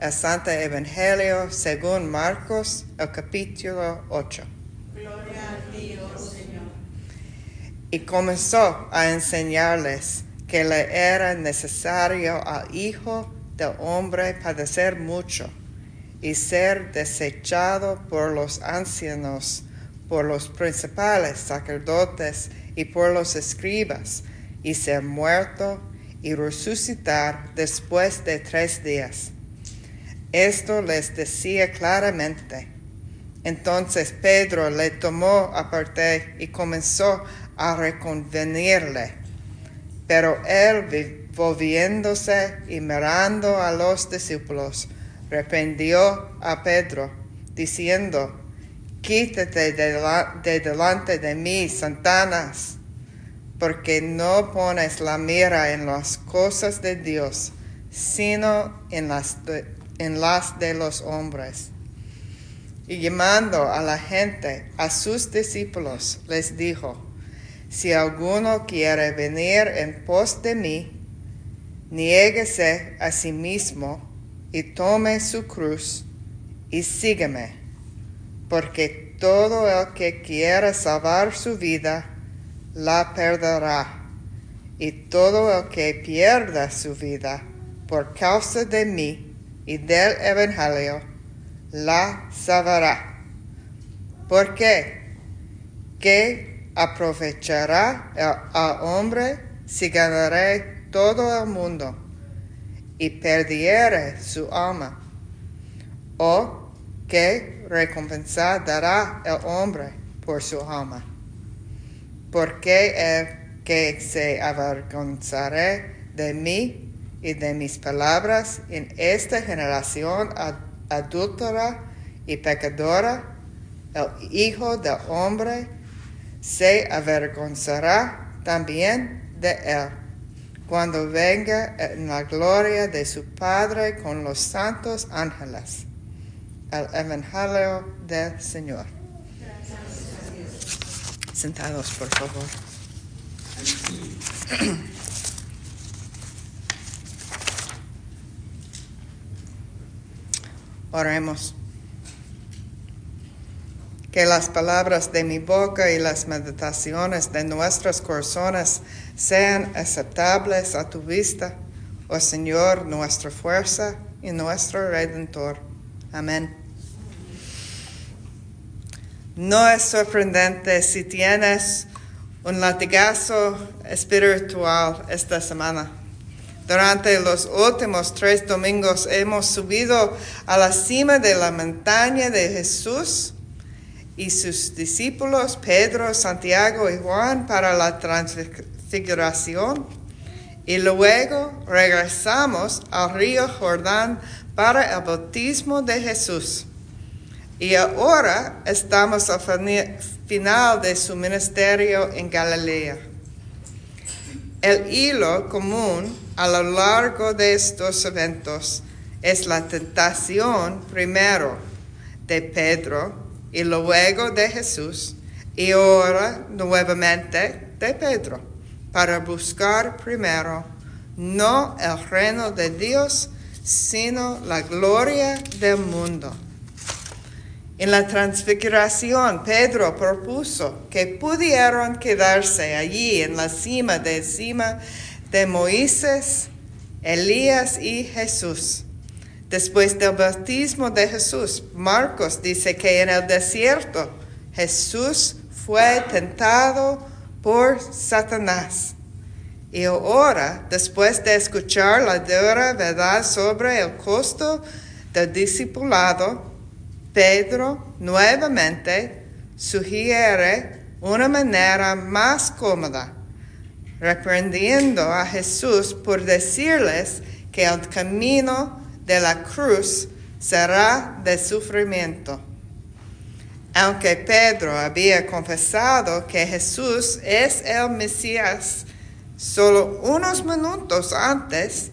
el Santo Evangelio según Marcos, el capítulo 8. Gloria a ti, oh Señor. Y comenzó a enseñarles que le era necesario al Hijo del Hombre padecer mucho y ser desechado por los ancianos, por los principales sacerdotes y por los escribas, y ser muerto y resucitar después de tres días. Esto les decía claramente. Entonces Pedro le tomó aparte y comenzó a reconvenirle. Pero él, volviéndose y mirando a los discípulos, reprendió a Pedro, diciendo, Quítate de, delante de mí, Santanas, porque no pones la mira en las cosas de Dios, sino en las en las de los hombres. Y llamando a la gente, a sus discípulos, les dijo, si alguno quiere venir en pos de mí, niéguese a sí mismo y tome su cruz y sígueme, porque todo el que quiera salvar su vida, la perderá, y todo el que pierda su vida por causa de mí, y del Evangelio la salvará. ¿Por qué? ¿Qué aprovechará al hombre si ganaré todo el mundo y perdiere su alma? ¿O qué recompensa dará el hombre por su alma? ¿Por qué el que se avergonzaré de mí y de mis palabras en esta generación adúltera y pecadora, el Hijo del Hombre se avergonzará también de él cuando venga en la gloria de su Padre con los santos ángeles. El Evangelio del Señor. Sentados, por favor. Oremos. Que las palabras de mi boca y las meditaciones de nuestros corazones sean aceptables a tu vista, oh Señor, nuestra fuerza y nuestro redentor. Amén. No es sorprendente si tienes un latigazo espiritual esta semana. Durante los últimos tres domingos hemos subido a la cima de la montaña de Jesús y sus discípulos Pedro, Santiago y Juan para la transfiguración y luego regresamos al río Jordán para el bautismo de Jesús. Y ahora estamos al final de su ministerio en Galilea. El hilo común a lo largo de estos eventos es la tentación primero de Pedro y luego de Jesús y ahora nuevamente de Pedro para buscar primero no el reino de Dios, sino la gloria del mundo. En la transfiguración, Pedro propuso que pudieran quedarse allí en la cima de cima de Moisés, Elías y Jesús. Después del bautismo de Jesús, Marcos dice que en el desierto Jesús fue tentado por Satanás. Y ahora, después de escuchar la dura verdad sobre el costo del discipulado, Pedro nuevamente sugiere una manera más cómoda reprendiendo a Jesús por decirles que el camino de la cruz será de sufrimiento. Aunque Pedro había confesado que Jesús es el Mesías, solo unos minutos antes,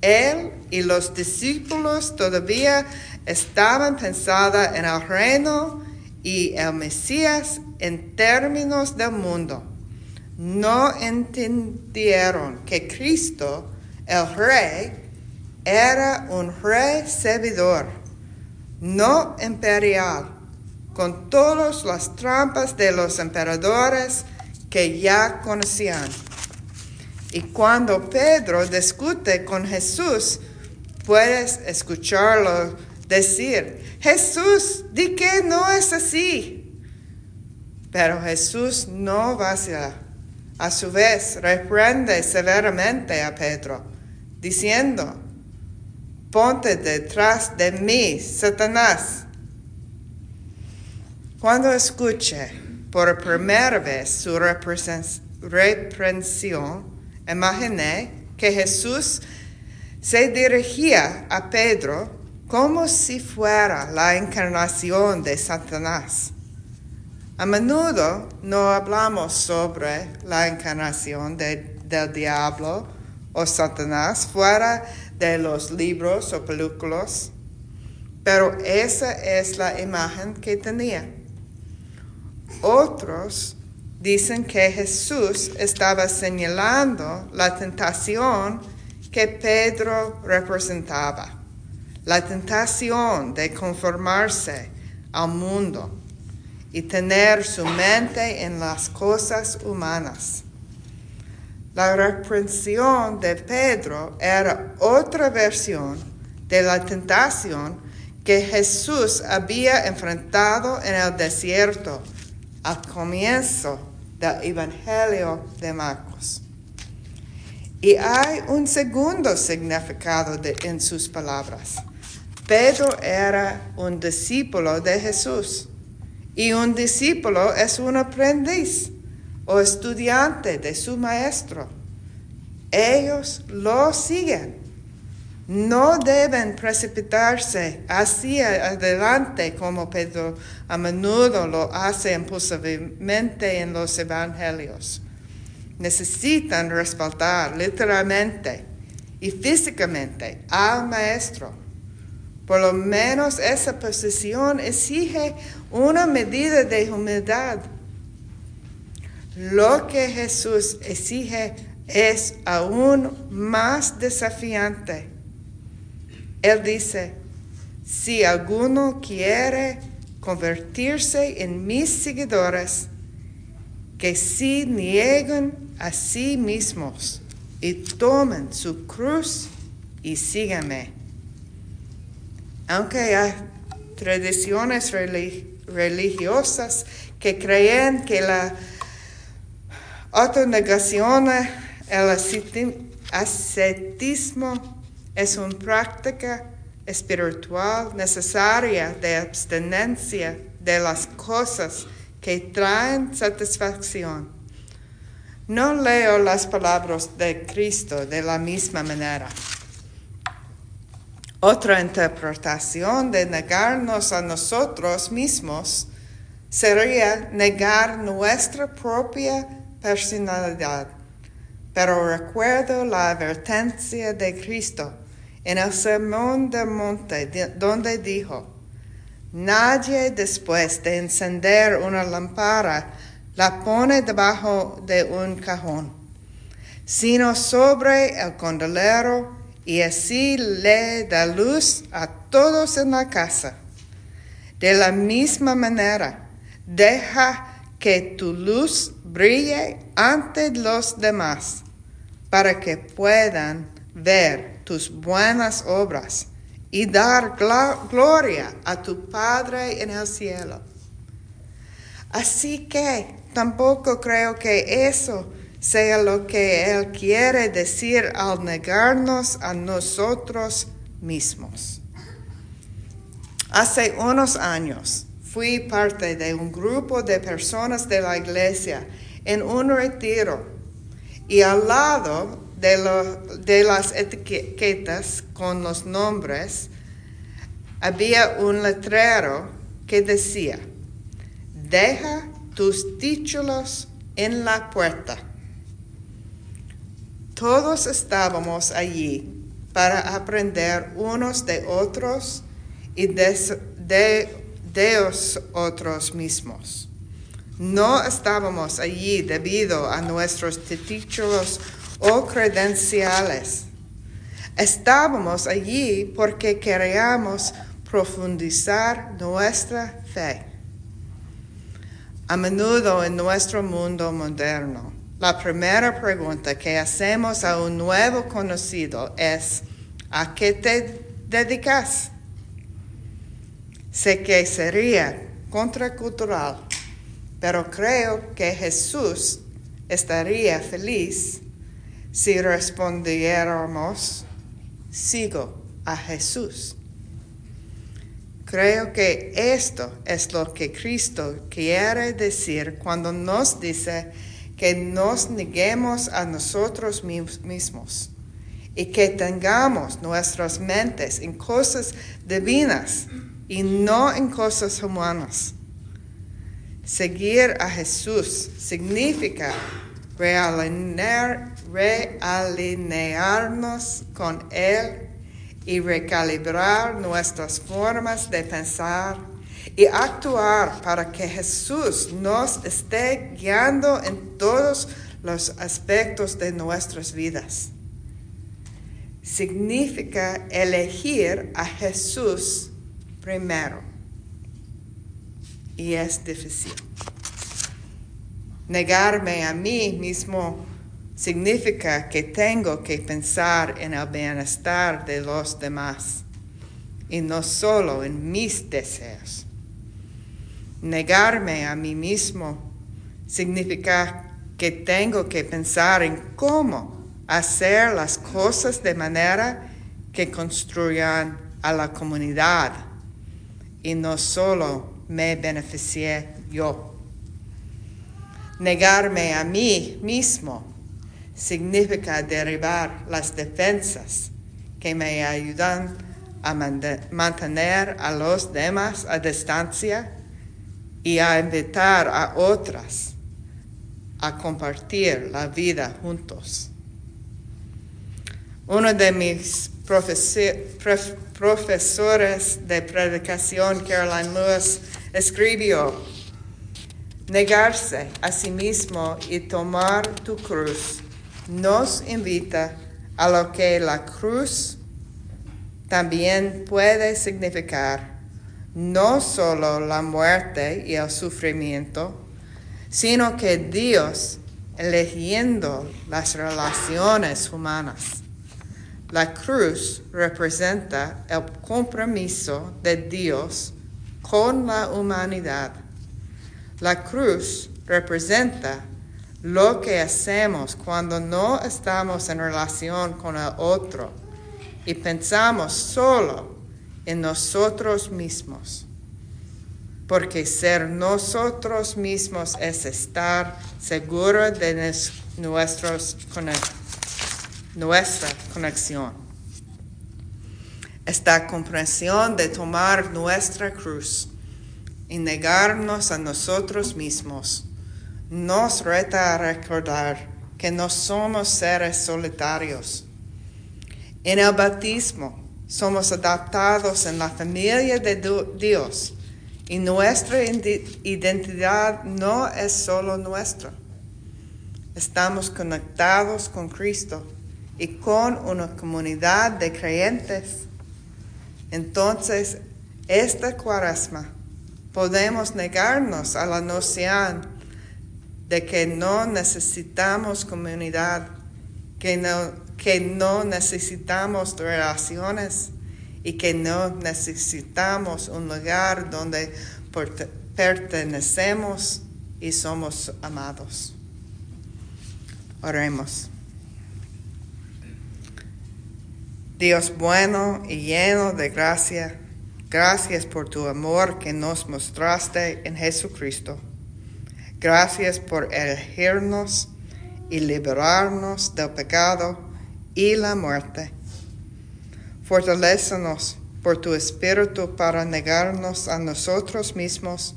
él y los discípulos todavía estaban pensando en el reino y el Mesías en términos del mundo no entendieron que Cristo, el Rey, era un rey servidor, no imperial, con todas las trampas de los emperadores que ya conocían. Y cuando Pedro discute con Jesús, puedes escucharlo decir, Jesús, di que no es así. Pero Jesús no vacila. A su vez, reprende severamente a Pedro, diciendo, ponte detrás de mí, Satanás. Cuando escuche por primera vez su reprensión, imaginé que Jesús se dirigía a Pedro como si fuera la encarnación de Satanás. A menudo no hablamos sobre la encarnación del diablo o Satanás fuera de los libros o películas, pero esa es la imagen que tenía. Otros dicen que Jesús estaba señalando la tentación que Pedro representaba, la tentación de conformarse al mundo y tener su mente en las cosas humanas. La reprensión de Pedro era otra versión de la tentación que Jesús había enfrentado en el desierto al comienzo del Evangelio de Marcos. Y hay un segundo significado en sus palabras. Pedro era un discípulo de Jesús. Y un discípulo es un aprendiz o estudiante de su maestro. Ellos lo siguen. No deben precipitarse hacia adelante como Pedro a menudo lo hace impulsivamente en los evangelios. Necesitan respaldar literalmente y físicamente al maestro por lo menos esa posición exige una medida de humildad. Lo que Jesús exige es aún más desafiante. Él dice, si alguno quiere convertirse en mis seguidores, que si nieguen a sí mismos y tomen su cruz y síganme. Aunque hay tradiciones religiosas que creen que la autonegación, el ascetismo es una práctica espiritual necesaria de abstenencia de las cosas que traen satisfacción. No leo las palabras de Cristo de la misma manera. Otra interpretación de negarnos a nosotros mismos sería negar nuestra propia personalidad. Pero recuerdo la advertencia de Cristo en el Sermón del Monte, donde dijo, Nadie después de encender una lámpara la pone debajo de un cajón, sino sobre el condelero y así le da luz a todos en la casa. De la misma manera, deja que tu luz brille ante los demás, para que puedan ver tus buenas obras y dar gloria a tu Padre en el cielo. Así que tampoco creo que eso sea lo que Él quiere decir al negarnos a nosotros mismos. Hace unos años fui parte de un grupo de personas de la iglesia en un retiro y al lado de, de las etiquetas con los nombres había un letrero que decía, deja tus títulos en la puerta. Todos estábamos allí para aprender unos de otros y de, de, otros mismos. No estábamos allí debido a nuestros títulos o credenciales. Estábamos allí porque queríamos profundizar nuestra fe. A menudo en nuestro mundo moderno, la primera pregunta que hacemos a un nuevo conocido es, ¿a qué te dedicas? Sé que sería contracultural, pero creo que Jesús estaría feliz si respondiéramos, sigo a Jesús. Creo que esto es lo que Cristo quiere decir cuando nos dice que nos neguemos a nosotros mismos y que tengamos nuestras mentes en cosas divinas y no en cosas humanas. Seguir a Jesús significa realinearnos con Él y recalibrar nuestras formas de pensar y actuar para que Jesús nos esté guiando en todos los aspectos de nuestras vidas. Significa elegir a Jesús primero. Y es difícil. Negarme a mí mismo significa que tengo que pensar en el bienestar de los demás y no solo en mis deseos. Negarme a mí mismo significa que tengo que pensar en cómo hacer las cosas de manera que construyan a la comunidad y no solo me beneficie yo. Negarme a mí mismo significa derribar las defensas que me ayudan a mantener a los demás a distancia y a invitar a otras a compartir la vida juntos. Uno de mis profesores de predicación, Caroline Lewis, escribió, negarse a sí mismo y tomar tu cruz nos invita a lo que la cruz también puede significar, no solo la muerte y el sufrimiento, sino que Dios eligiendo las relaciones humanas. La cruz representa el compromiso de Dios con la humanidad. La cruz representa lo que hacemos cuando no estamos en relación con el otro y pensamos solo en nosotros mismos. Porque ser nosotros mismos es estar seguro de nuestra conexión. Esta comprensión de tomar nuestra cruz y negarnos a nosotros mismos nos reta a recordar que no somos seres solitarios. En el bautismo somos adaptados en la familia de Dios y nuestra identidad no es solo nuestra. Estamos conectados con Cristo y con una comunidad de creyentes. Entonces, esta cuaresma podemos negarnos a la noción de que no necesitamos comunidad, que no, que no necesitamos relaciones y que no necesitamos un lugar donde pertenecemos y somos amados. Oremos. Dios bueno y lleno de gracia, gracias por tu amor que nos mostraste en Jesucristo. Gracias por elegirnos y liberarnos del pecado y la muerte. Fortalécenos por tu espíritu para negarnos a nosotros mismos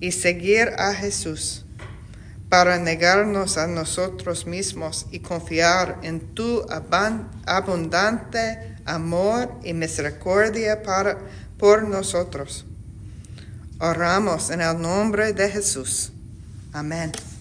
y seguir a Jesús, para negarnos a nosotros mismos y confiar en tu abundante amor y misericordia para, por nosotros. Oramos en el nombre de Jesús. Amen.